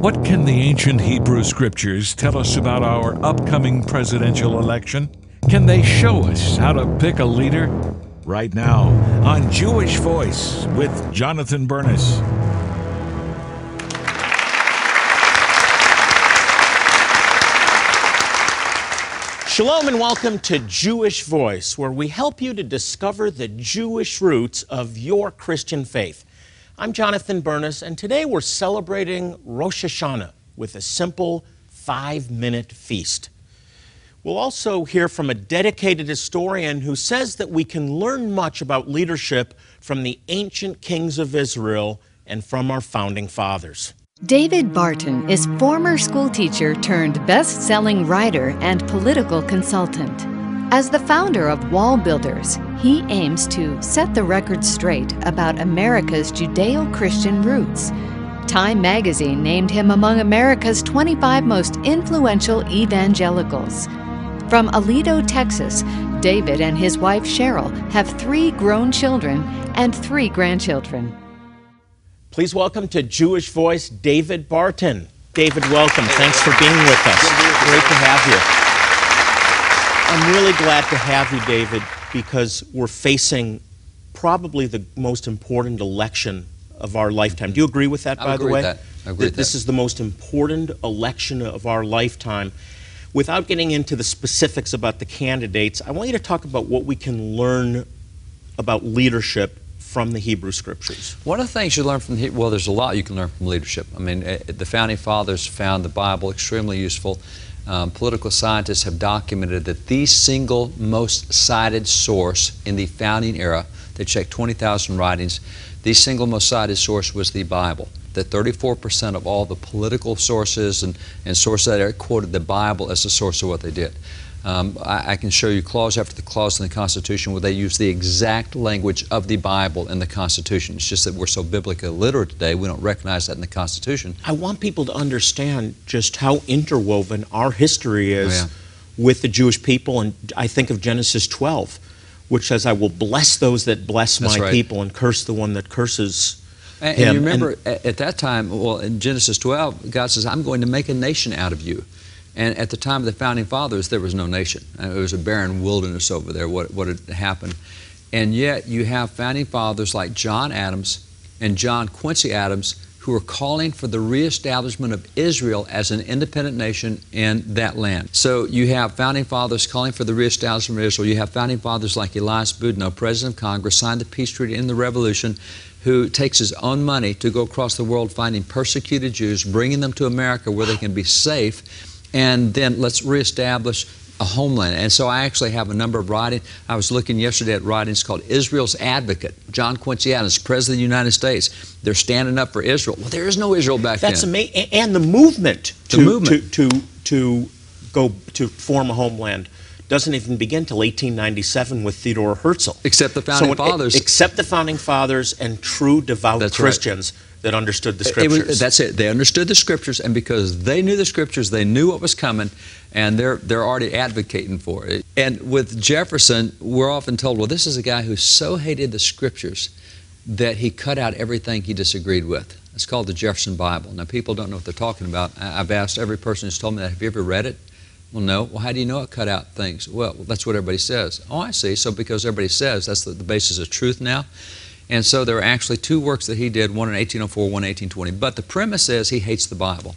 What can the ancient Hebrew scriptures tell us about our upcoming presidential election? Can they show us how to pick a leader? Right now on Jewish Voice with Jonathan Bernis. Shalom and welcome to Jewish Voice, where we help you to discover the Jewish roots of your Christian faith. I'm Jonathan Bernis, and today we're celebrating Rosh Hashanah with a simple five minute feast. We'll also hear from a dedicated historian who says that we can learn much about leadership from the ancient kings of Israel and from our founding fathers. David Barton is former schoolteacher turned best selling writer and political consultant. As the founder of Wall Builders, he aims to set the record straight about America's Judeo Christian roots. Time magazine named him among America's 25 most influential evangelicals. From Aledo, Texas, David and his wife Cheryl have three grown children and three grandchildren. Please welcome to Jewish Voice David Barton. David, welcome. Thanks for being with us. Great to have you. I'm really glad to have you, David, because we're facing probably the most important election of our lifetime. Do you agree with that, I by the way? with that. I agree with that. this that. is the most important election of our lifetime. Without getting into the specifics about the candidates, I want you to talk about what we can learn about leadership from the Hebrew Scriptures. One of the things you learn from the, well, there's a lot you can learn from leadership. I mean, eh, the founding fathers found the Bible extremely useful. Um, political scientists have documented that the single most cited source in the founding era, they checked 20,000 writings, the single most cited source was the Bible. That 34% of all the political sources and, and sources that are quoted the Bible as the source of what they did. Um, I, I can show you clause after the clause in the Constitution where they use the exact language of the Bible in the Constitution. It's just that we're so biblically illiterate today, we don't recognize that in the Constitution. I want people to understand just how interwoven our history is Oh, yeah. with the Jewish people. And I think of Genesis 12, which says, I will bless those that bless That's my right. people and curse the one that curses And, him. and you remember at, at that time, well, in Genesis 12, God says, I'm going to make a nation out of you. And at the time of the founding fathers, there was no nation. Uh, It was a barren wilderness over there, what, what had happened. And yet you have founding fathers like John Adams and John Quincy Adams who are calling for the reestablishment of Israel as an independent nation in that land. So you have founding fathers calling for the reestablishment of Israel. You have founding fathers like Elias Boudinot, President of Congress, signed the peace treaty in the Revolution, who takes his own money to go across the world finding persecuted Jews, bringing them to America where they can be safe, and then let's reestablish a homeland. And so I actually have a number of writings. I was looking yesterday at writings called Israel's Advocate. John Quincy Adams, President of the United States. They're standing up for Israel. Well, there is no Israel back That's then. amazing. And the movement, The to, movement. To, to, to go to form a homeland doesn't even begin till 1897 with Theodore Herzl. Except the founding So, fathers. Except the founding fathers and true devout That's right. That understood the It Scriptures. was- that's it. They understood the scriptures, and because they knew the scriptures, they knew what was coming, and they're they're already advocating for it. And with Jefferson, we're often told, well, this is a guy who so hated the scriptures that he cut out everything he disagreed with. It's called the Jefferson Bible. Now, people don't know what they're talking about. I've asked every person who's told me that, have you ever read it? Well, no. Well, how do you know it cut out things? Well, that's what everybody says. Oh, I see. So because everybody says, that's the, the basis of truth now. And so there are actually two works that he did, one in 1804, one in 1820. But the premise is he hates the Bible.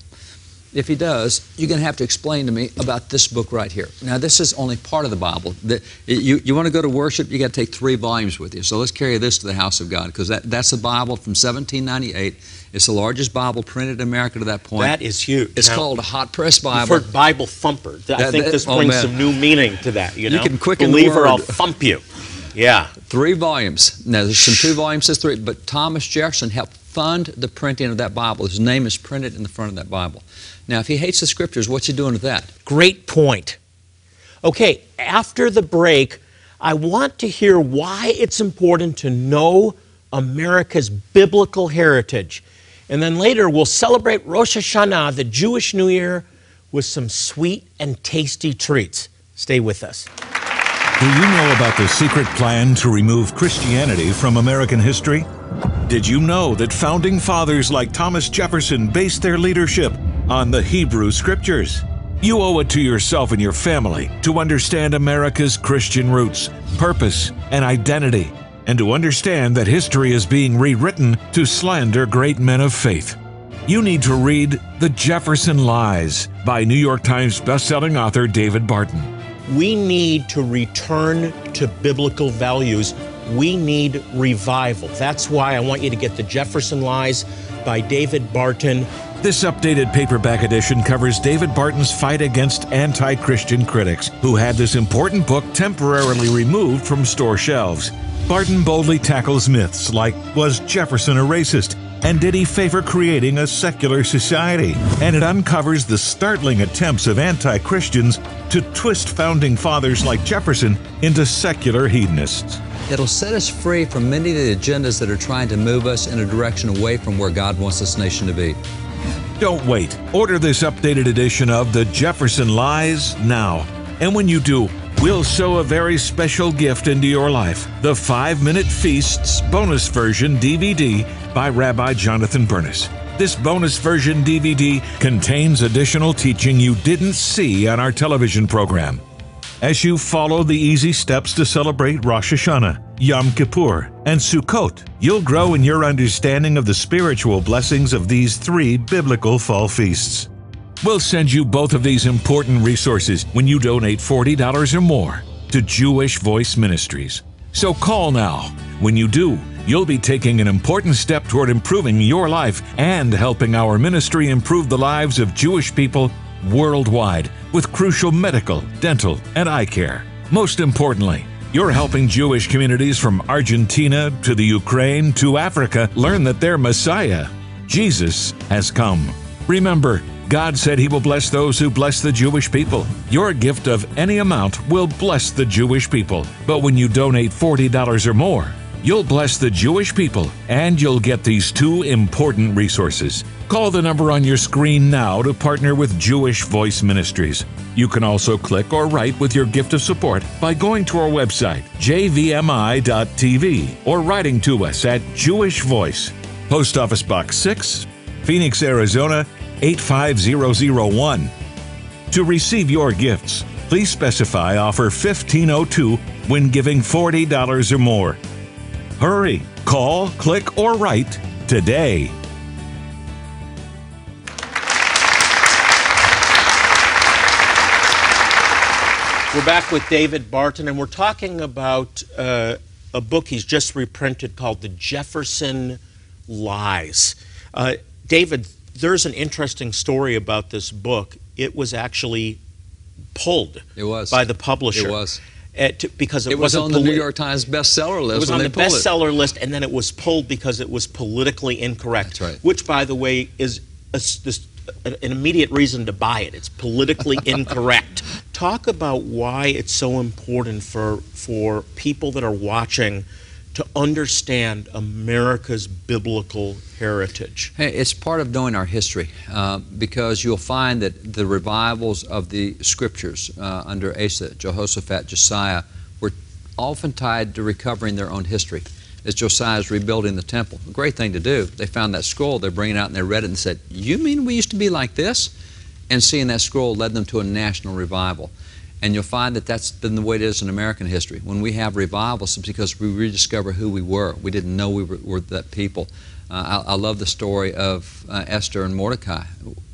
If he does, you're going to have to explain to me about this book right here. Now, this is only part of the Bible. The, you, you want to go to worship, you got to take three volumes with you. So let's carry this to the house of God because that, that's the Bible from 1798. It's the largest Bible printed in America to that point. That is huge. it's Now, called a hot press Bible. heard Bible thumper. I think that- this oh, brings some new meaning to that. You You can quicken the believer, I'll thump you. Yeah. Three volumes. Now, there's some two volumes, says three, but Thomas Jefferson helped fund the printing of that Bible. His name is printed in the front of that Bible. Now, if he hates the scriptures, what's he doing with that? Great point. Okay, after the break, I want to hear why it's important to know America's biblical heritage. And then later, we'll celebrate Rosh Hashanah, the Jewish New Year, with some sweet and tasty treats. Stay with us. Do you know about the secret plan to remove Christianity from American history? Did you know that founding fathers like Thomas Jefferson based their leadership on the Hebrew Scriptures? You owe it to yourself and your family to understand America's Christian roots, purpose, and identity, and to understand that history is being rewritten to slander great men of faith. You need to read The Jefferson Lies by New York Times bestselling author David Barton. We need to return to biblical values. We need revival. That's why I want you to get The Jefferson Lies by David Barton. This updated paperback edition covers David Barton's fight against anti Christian critics who had this important book temporarily removed from store shelves. Barton boldly tackles myths like Was Jefferson a racist? And did he favor creating a secular society? And it uncovers the startling attempts of anti Christians to twist founding fathers like Jefferson into secular hedonists. It'll set us free from many of the agendas that are trying to move us in a direction away from where God wants this nation to be. Don't wait. Order this updated edition of The Jefferson Lies now. And when you do, we'll sew a very special gift into your life the Five Minute Feasts bonus version DVD by Rabbi Jonathan Bernis. This bonus version DVD contains additional teaching you didn't see on our television program. As you follow the easy steps to celebrate Rosh Hashanah, Yom Kippur, and Sukkot, you'll grow in your understanding of the spiritual blessings of these three biblical fall feasts. We'll send you both of these important resources when you donate $40 or more to Jewish Voice Ministries. So call now. When you do, you'll be taking an important step toward improving your life and helping our ministry improve the lives of Jewish people worldwide with crucial medical, dental, and eye care. Most importantly, you're helping Jewish communities from Argentina to the Ukraine to Africa learn that their Messiah, Jesus, has come. Remember, God said He will bless those who bless the Jewish people. Your gift of any amount will bless the Jewish people. But when you donate $40 or more, you'll bless the Jewish people and you'll get these two important resources. Call the number on your screen now to partner with Jewish Voice Ministries. You can also click or write with your gift of support by going to our website, jvmi.tv, or writing to us at Jewish Voice, Post Office Box 6, Phoenix, Arizona 85001. To receive your gifts, please specify offer 1502 when giving $40 or more. Hurry, call, click, or write today. We're back with David Barton, and we're talking about uh, a book he's just reprinted called The Jefferson Lies. Uh, David, there's an interesting story about this book. It was actually pulled It was. by the publisher. It was. to- because it, It was on the New York Times bestseller list It was on the pulled it. bestseller list, and then it was pulled because it was politically incorrect. That's right. Which, by the way, is a this, an immediate reason to buy it. It's politically incorrect. Talk about why it's so important for for people that are watching to understand America's biblical heritage. It's part of knowing our history uh, because you'll find that the revivals of the scriptures uh, under Asa, Jehoshaphat, Josiah were often tied to recovering their own history. As Josiah is rebuilding the temple, a great thing to do. They found that scroll, they bring it out and they read it and said, You mean we used to be like this? And seeing that scroll led them to a national revival. And you'll find that that's been the way it is in American history. When we have revivals, it's because we rediscover who we were. We didn't know we were, were that people. Uh, I, I love the story of uh, Esther and Mordecai.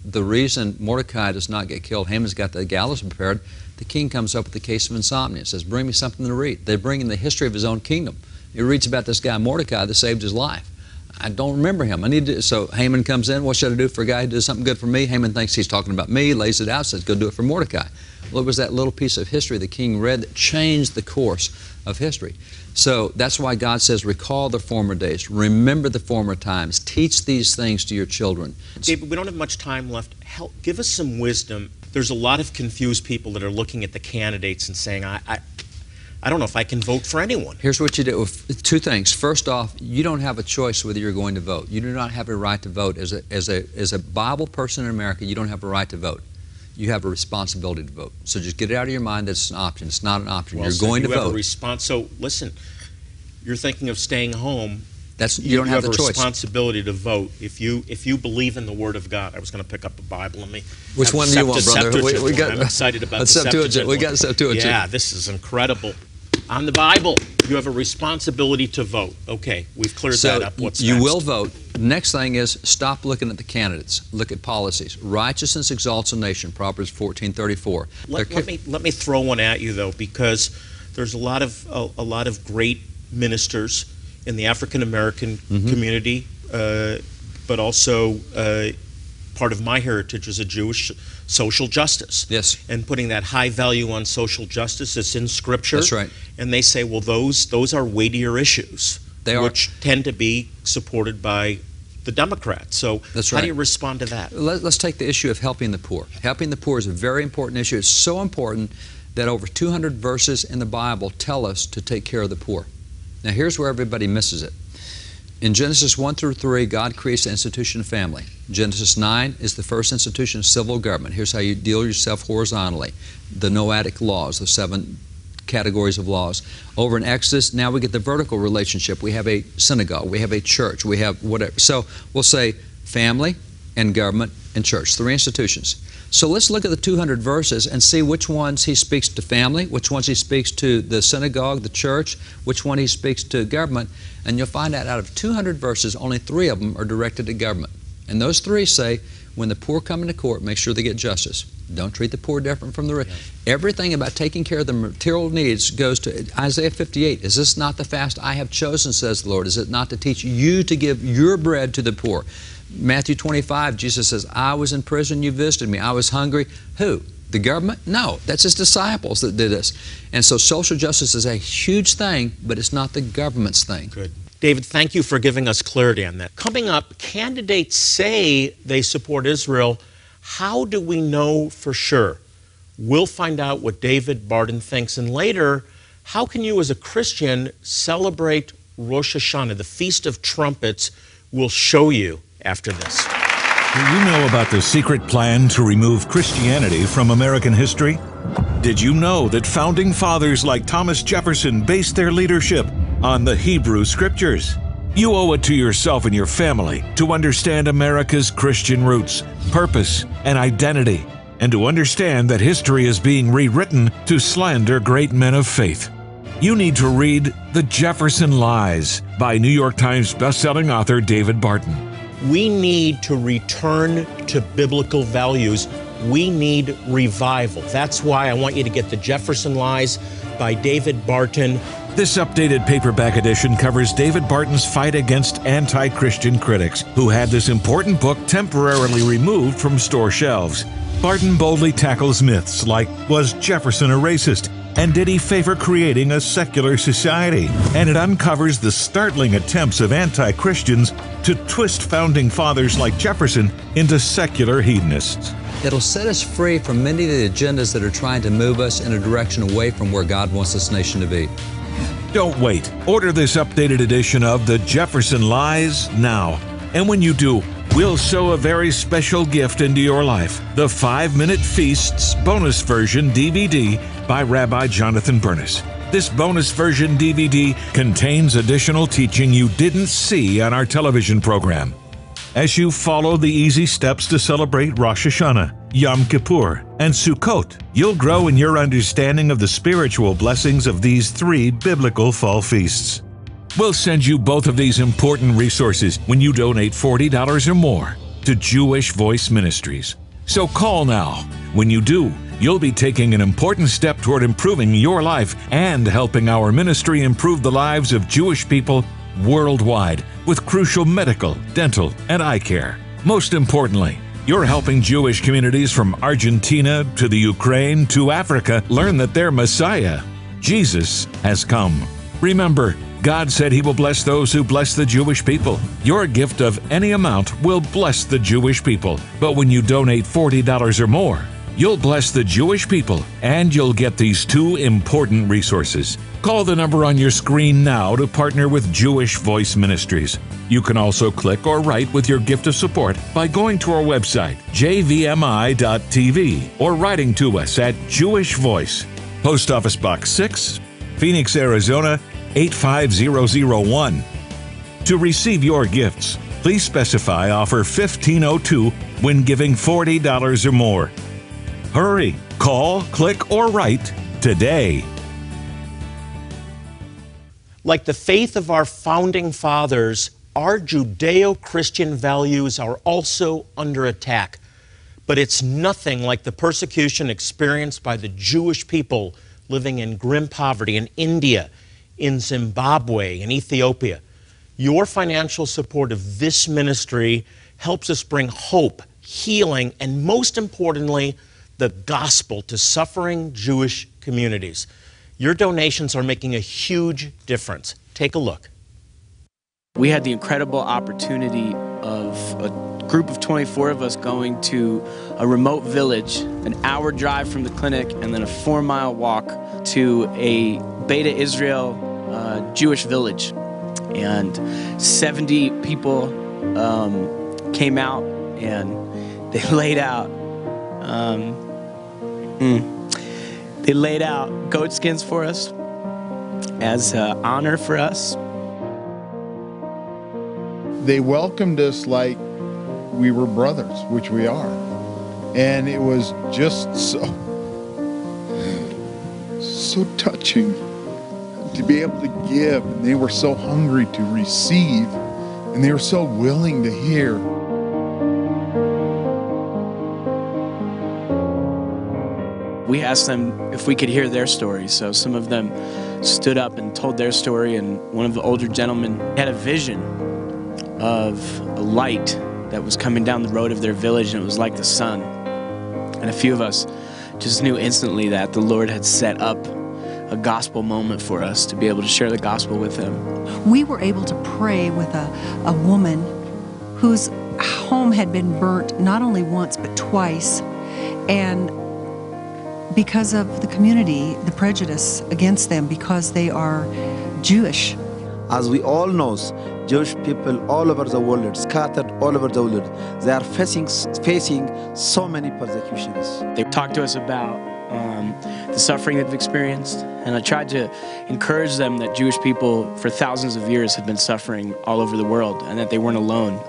The reason Mordecai does not get killed, Haman's got the gallows prepared. The king comes up with the case of insomnia. And says, "Bring me something to read." They bring in the history of his own kingdom. He reads about this guy Mordecai that saved his life. I don't remember him. I need to. So Haman comes in. What should I do for a guy who does something good for me? Haman thinks he's talking about me, lays it out, says, "Go do it for Mordecai." It was that little piece of history the king read that changed the course of history. So that's why God says, recall the former days, remember the former times, teach these things to your children. David, we don't have much time left. Help, give us some wisdom. There's a lot of confused people that are looking at the candidates and saying, I, I, I don't know if I can vote for anyone. Here's what you do. Two things. First off, you don't have a choice whether you're going to vote. You do not have a right to vote. As a, as a, as a Bible person in America, you don't have a right to vote. You have a responsibility to vote. So just get it out of your mind that it's an option. It's not an option. Well, you're so going you to have vote. a response. So listen, you're thinking of staying home. That's you, don't have, have the a choice. responsibility to vote. If you if you believe in the Word of God, I was going to pick up a Bible. Let me. Which one do you want, brother? We- we got- I'm excited about Let's the Septuagint. We got Septuagint. Yeah, this is incredible. On the Bible, you have a responsibility to vote. Okay, we've cleared So that up. What's next? you next? will vote. Next thing is stop looking at the candidates. Look at policies. Righteousness exalts a nation. Proverbs 14:34. Let, let me let me throw one at you though, because there's a lot of a, a lot of great ministers in the African American Mm-hmm. community, uh, but also uh, part of my heritage is a Jewish social justice. Yes. and putting that high value on social justice that's in Scripture. That's right. And they say, well, those those are weightier issues, They are. which tend to be supported by the Democrats. So, That's right. how right. do you respond to that? Let, us take the issue of helping the poor. Helping the poor is a very important issue. It's so important that over 200 verses in the Bible tell us to take care of the poor. Now, here's where everybody misses it. In Genesis 1 through 3, God creates the institution of family. Genesis 9 is the first institution of civil government. Here's how you deal yourself horizontally the Noahic laws, the seven categories of laws. Over in Exodus, now we get the vertical relationship. We have a synagogue, we have a church, we have whatever. So we'll say family and government and church, three institutions. So let's look at the 200 verses and see which ones he speaks to family, which ones he speaks to the synagogue, the church, which one he speaks to government. And you'll find out out of 200 verses, only three of them are directed to government. And those three say, when the poor come into court, make sure they get justice. Don't treat the poor different from the rich. Everything about taking care of the material needs goes to Isaiah 58. Is this not the fast I have chosen, says the Lord? Is it not to teach you to give your bread to the poor? Matthew 25, Jesus says, I was in prison, you visited me. I was hungry. Who? The government? No, that's his disciples that did this. And so social justice is a huge thing, but it's not the government's thing. Good. David, thank you for giving us clarity on that. Coming up, candidates say they support Israel. How do we know for sure? We'll find out what David Barton thinks. And later, how can you as a Christian celebrate Rosh Hashanah, the Feast of Trumpets? We'll show you after this. Do you know about the secret plan to remove Christianity from American history? Did you know that founding fathers like Thomas Jefferson based their leadership on the Hebrew Scriptures? You owe it to yourself and your family to understand America's Christian roots, purpose, and identity, and to understand that history is being rewritten to slander great men of faith. You need to read The Jefferson Lies by New York Times bestselling author David Barton. We need to return to biblical values. We need revival. That's why I want you to get The Jefferson Lies by David Barton. This updated paperback edition covers David Barton's fight against anti Christian critics who had this important book temporarily removed from store shelves. Barton boldly tackles myths like Was Jefferson a racist? And did he favor creating a secular society? And it uncovers the startling attempts of anti Christians to twist founding fathers like Jefferson into secular hedonists. It'll set us free from many of the agendas that are trying to move us in a direction away from where God wants this nation to be. Don't wait. Order this updated edition of The Jefferson Lies now. And when you do, we'll sew a very special gift into your life the Five Minute Feasts bonus version DVD by Rabbi Jonathan Bernis. This bonus version DVD contains additional teaching you didn't see on our television program. As you follow the easy steps to celebrate Rosh Hashanah, Yom Kippur, and Sukkot, you'll grow in your understanding of the spiritual blessings of these three biblical fall feasts. We'll send you both of these important resources when you donate $40 or more to Jewish Voice Ministries. So call now. When you do, you'll be taking an important step toward improving your life and helping our ministry improve the lives of Jewish people worldwide with crucial medical, dental, and eye care. Most importantly, you're helping Jewish communities from Argentina to the Ukraine to Africa learn that their Messiah, Jesus, has come. Remember, God said He will bless those who bless the Jewish people. Your gift of any amount will bless the Jewish people. But when you donate $40 or more, you'll bless the Jewish people and you'll get these two important resources. Call the number on your screen now to partner with Jewish Voice Ministries. You can also click or write with your gift of support by going to our website, jvmi.tv, or writing to us at Jewish Voice, Post Office Box 6, Phoenix, Arizona 85001. To receive your gifts, please specify offer 1502 when giving $40 or more. Hurry, call, click, or write today. Like the faith of our founding fathers, our Judeo Christian values are also under attack. But it's nothing like the persecution experienced by the Jewish people living in grim poverty in India, in Zimbabwe, in Ethiopia. Your financial support of this ministry helps us bring hope, healing, and most importantly, the gospel to suffering Jewish communities. Your donations are making a huge difference. Take a look. We had the incredible opportunity of a group of 24 of us going to a remote village, an hour drive from the clinic, and then a four mile walk to a Beta Israel uh, Jewish village. And 70 people um, came out and they laid out. Um, mm, they laid out goat skins for us as uh, honor for us. They welcomed us like we were brothers, which we are. And it was just so, so touching to be able to give. And they were so hungry to receive, and they were so willing to hear. We asked them if we could hear their stories. So some of them stood up and told their story, and one of the older gentlemen had a vision of a light that was coming down the road of their village, and it was like the sun. And a few of us just knew instantly that the Lord had set up a gospel moment for us to be able to share the gospel with them. We were able to pray with a, a woman whose home had been burnt not only once but twice. And because of the community, the prejudice against them, because they are Jewish. As we all know, Jewish people all over the world, scattered all over the world, they are facing facing so many persecutions. They talked to us about um, the suffering they've experienced, and I tried to encourage them that Jewish people for thousands of years had been suffering all over the world, and that they weren't alone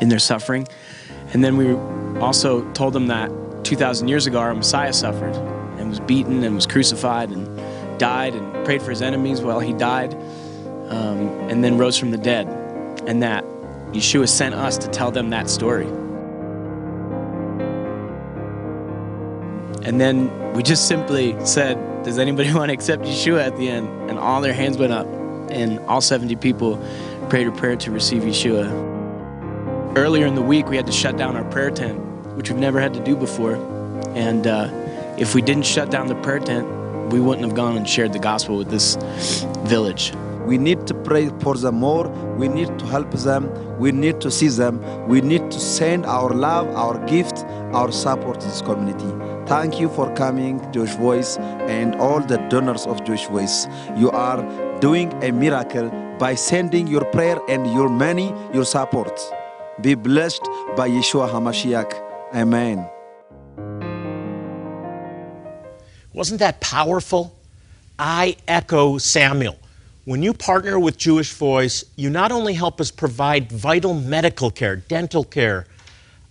in their suffering. And then we also told them that 2,000 years ago our Messiah suffered and was beaten and was crucified and died and prayed for his enemies while he died um, and then rose from the dead. And that Yeshua sent us to tell them that story. And then we just simply said, Does anybody want to accept Yeshua at the end? And all their hands went up, and all 70 people prayed a prayer to receive Yeshua. Earlier in the week, we had to shut down our prayer tent, which we've never had to do before. And uh, if we didn't shut down the prayer tent, we wouldn't have gone and shared the gospel with this village. We need to pray for them more. We need to help them. We need to see them. We need to send our love, our gift, our support to this community. Thank you for coming, Jewish Voice, and all the donors of Jewish Voice. You are doing a miracle by sending your prayer and your money, your support. Be blessed by Yeshua HaMashiach. Amen. Wasn't that powerful? I echo Samuel. When you partner with Jewish Voice, you not only help us provide vital medical care, dental care,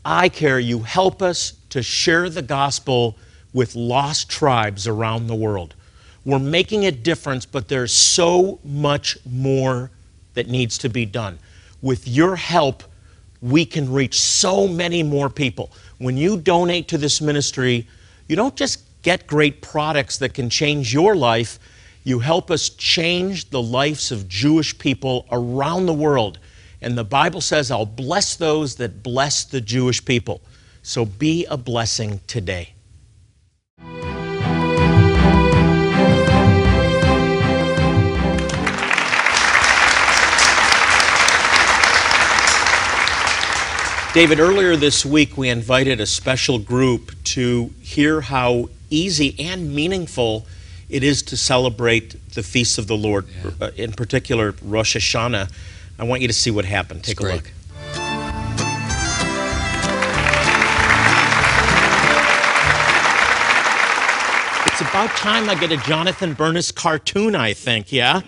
eye care, you help us to share the gospel with lost tribes around the world. We're making a difference, but there's so much more that needs to be done. With your help, we can reach so many more people. When you donate to this ministry, you don't just get great products that can change your life, you help us change the lives of Jewish people around the world. And the Bible says, I'll bless those that bless the Jewish people. So be a blessing today. David, earlier this week we invited a special group to hear how easy and meaningful it is to celebrate the feasts of the Lord, Yeah. uh, in particular Rosh Hashanah. I want you to see what happened. Take a great. look. It's about time I get a Jonathan Bernis cartoon, I think, yeah?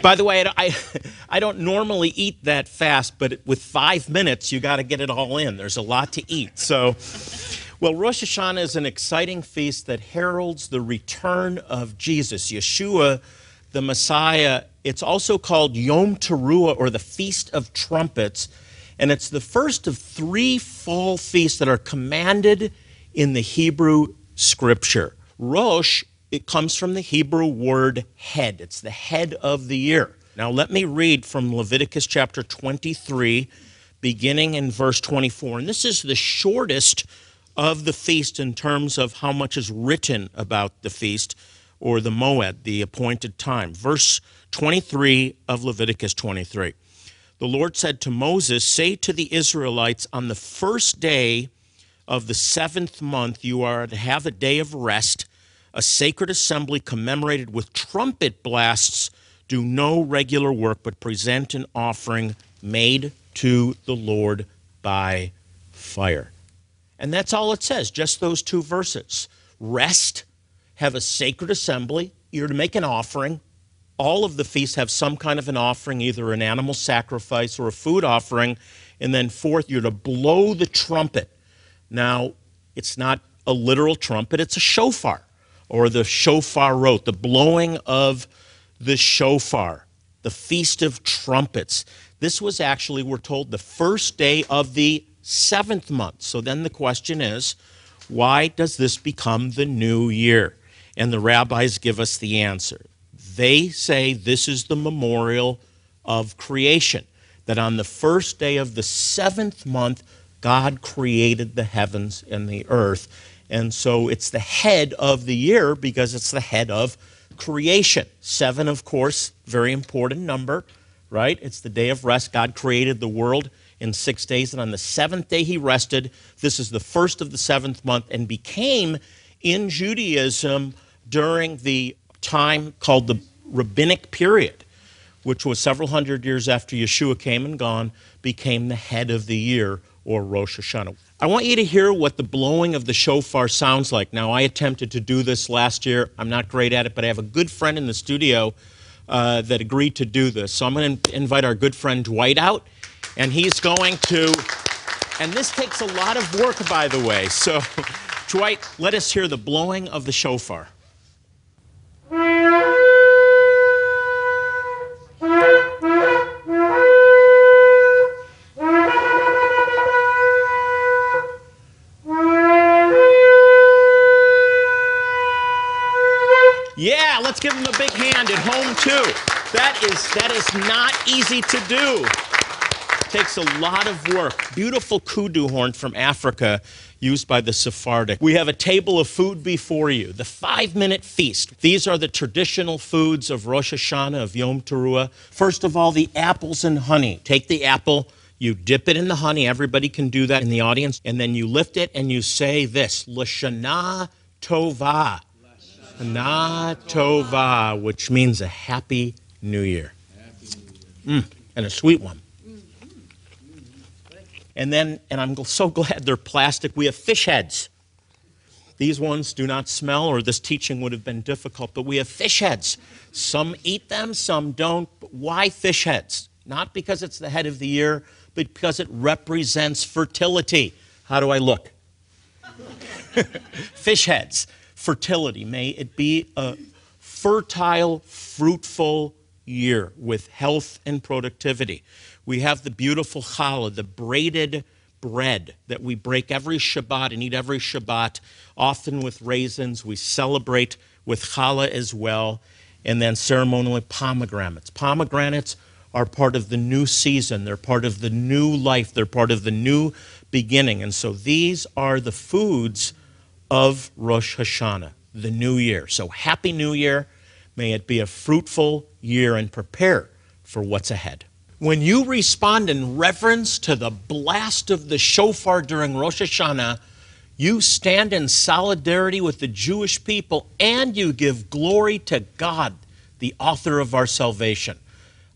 By the way, I, I don't normally eat that fast, but with five minutes, you got to get it all in. There's a lot to eat. So, well, Rosh Hashanah is an exciting feast that heralds the return of Jesus, Yeshua, the Messiah. It's also called Yom Teruah, or the Feast of Trumpets, and it's the first of three fall feasts that are commanded in the Hebrew Scripture. Rosh it comes from the Hebrew word head. It's the head of the year. Now, let me read from Leviticus chapter 23, beginning in verse 24. And this is the shortest of the feast in terms of how much is written about the feast or the moed, the appointed time. Verse 23 of Leviticus 23. The Lord said to Moses, Say to the Israelites, on the first day of the seventh month, you are to have a day of rest a sacred assembly commemorated with trumpet blasts, do no regular work, but present an offering made to the Lord by fire. And that's all it says, just those two verses. Rest, have a sacred assembly, you're to make an offering. All of the feasts have some kind of an offering, either an animal sacrifice or a food offering. And then, fourth, you're to blow the trumpet. Now, it's not a literal trumpet, it's a shofar or the shofar shofarot, the blowing of the shofar, the Feast of Trumpets. This was actually, we're told, the first day of the seventh month. So then the question is, why does this become the new year? And the rabbis give us the answer. They say this is the memorial of creation, that on the first day of the seventh month, God created the heavens and the earth and so it's the head of the year because it's the head of creation. Seven, of course, very important number, right? It's the day of rest. God created the world in six days, and on the seventh day he rested. This is the first of the seventh month and became in Judaism during the time called the rabbinic period, which was several hundred years after Yeshua came and gone, became the head of the year or Rosh Hashanah. I want you to hear what the blowing of the shofar sounds like. Now, I attempted to do this last year. I'm not great at it, but I have a good friend in the studio uh, that agreed to do this. So I'm going to invite our good friend Dwight out, and he's going to. And this takes a lot of work, by the way. So, Dwight, let us hear the blowing of the shofar. That is not easy to do. It takes a lot of work. Beautiful kudu horn from Africa used by the Sephardic. We have a table of food before you, the five minute feast. These are the traditional foods of Rosh Hashanah, of Yom Teruah. First of all, the apples and honey. Take the apple, you dip it in the honey. Everybody can do that in the audience. And then you lift it and you say this Lashana Tova. Na Tova, which means a happy new year. Mm, and a sweet one. And then, and I'm so glad they're plastic, we have fish heads. These ones do not smell, or this teaching would have been difficult, but we have fish heads. Some eat them, some don't. But why fish heads? Not because it's the head of the year, but because it represents fertility. How do I look? fish heads fertility. May it be a fertile, fruitful year with health and productivity. We have the beautiful challah, the braided bread that we break every Shabbat and eat every Shabbat, often with raisins. We celebrate with challah as well, and then ceremonially pomegranates. Pomegranates are part of the new season, they're part of the new life, they're part of the new beginning. And so these are the foods of Rosh Hashanah, the new year. So, Happy New Year. May it be a fruitful year and prepare for what's ahead. When you respond in reverence to the blast of the shofar during Rosh Hashanah, you stand in solidarity with the Jewish people and you give glory to God, the author of our salvation.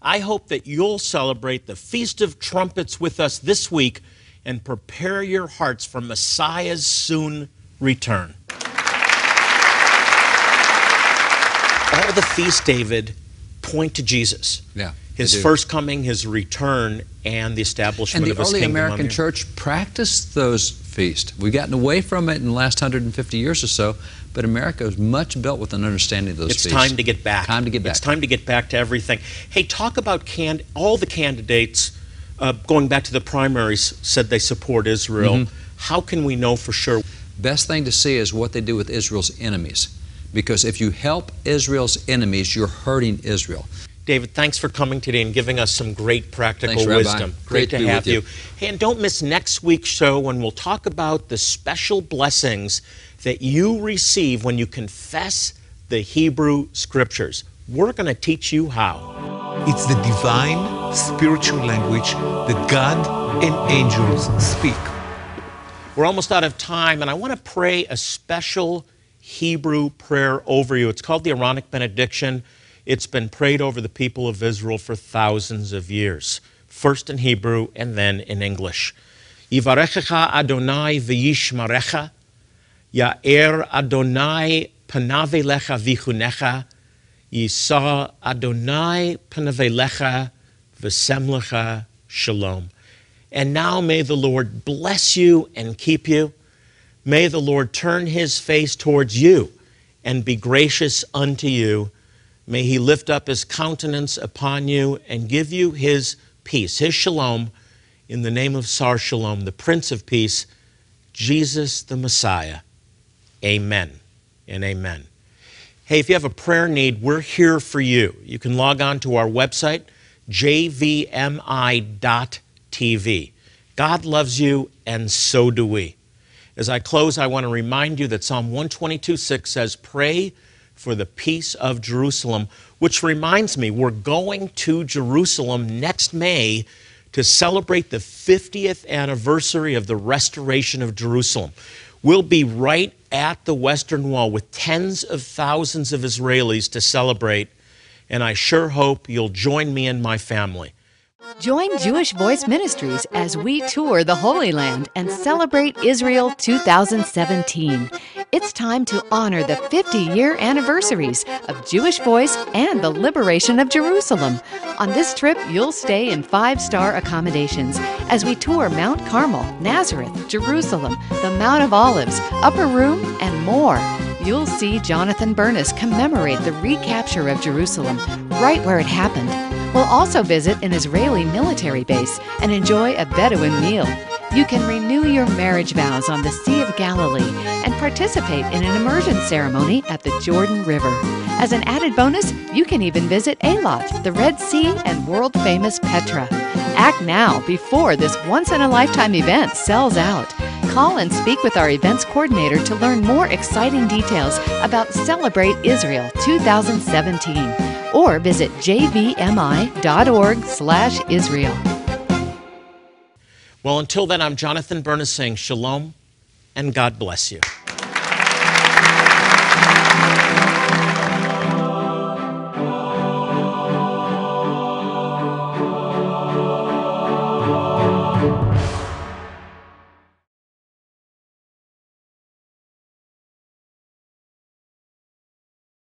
I hope that you'll celebrate the Feast of Trumpets with us this week and prepare your hearts for Messiah's soon return. All the feasts, David, point to Jesus. Yeah. His first coming, his return, and the establishment And of the his early kingdom American the earth. church practiced those feasts. We've gotten away from it in the last 150 years or so, but America is much built with an understanding of those It's feasts. It's time to get back. Time to get back. It's time to get back to everything. Hey, talk about can- all the candidates uh, going back to the primaries said they support Israel. Mm-hmm. How can we know for sure? Best thing to see is what they do with Israel's enemies. Because if you help Israel's enemies, you're hurting Israel. David, thanks for coming today and giving us some great practical Thanks, wisdom. Great to to be have with you. you. Hey, and don't miss next week's show when we'll talk about the special blessings that you receive when you confess the Hebrew Scriptures. We're going to teach you how. It's the divine spiritual language that God and angels speak. We're almost out of time, and I want to pray a special Hebrew prayer over you. It's called the Aaronic benediction. It's been prayed over the people of Israel for thousands of years, first in Hebrew and then in English. Yivarechecha Adonai v'yishmarecha, Ya'er Adonai panave lecha v'chunecha, Yisa Adonai panave lecha v'semlecha shalom. And now may the Lord bless you and keep you. May the Lord turn his face towards you and be gracious unto you. May he lift up his countenance upon you and give you his peace, his shalom, in the name of Sar Shalom, the Prince of Peace, Jesus the Messiah. Amen and amen. Hey, if you have a prayer need, we're here for you. You can log on to our website, jvmi.tv. God loves you, and so do we. As I close, I want to remind you that Psalm 122 6 says, Pray for the peace of Jerusalem, which reminds me, we're going to Jerusalem next May to celebrate the 50th anniversary of the restoration of Jerusalem. We'll be right at the Western Wall with tens of thousands of Israelis to celebrate, and I sure hope you'll join me and my family. Join Jewish Voice Ministries as we tour the Holy Land and celebrate Israel 2017. It's time to honor the 50 year anniversaries of Jewish Voice and the liberation of Jerusalem. On this trip, you'll stay in five star accommodations as we tour Mount Carmel, Nazareth, Jerusalem, the Mount of Olives, Upper Room, and more. You'll see Jonathan Bernis commemorate the recapture of Jerusalem right where it happened. We'll also visit an Israeli military base and enjoy a Bedouin meal. You can renew your marriage vows on the Sea of Galilee and participate in an immersion ceremony at the Jordan River. As an added bonus, you can even visit Eilat, the Red Sea, and world famous Petra. Act now before this once in a lifetime event sells out. Call and speak with our events coordinator to learn more exciting details about Celebrate Israel 2017 or visit jvmi.org/israel. Well, until then, I'm Jonathan Bernis saying shalom and God bless you.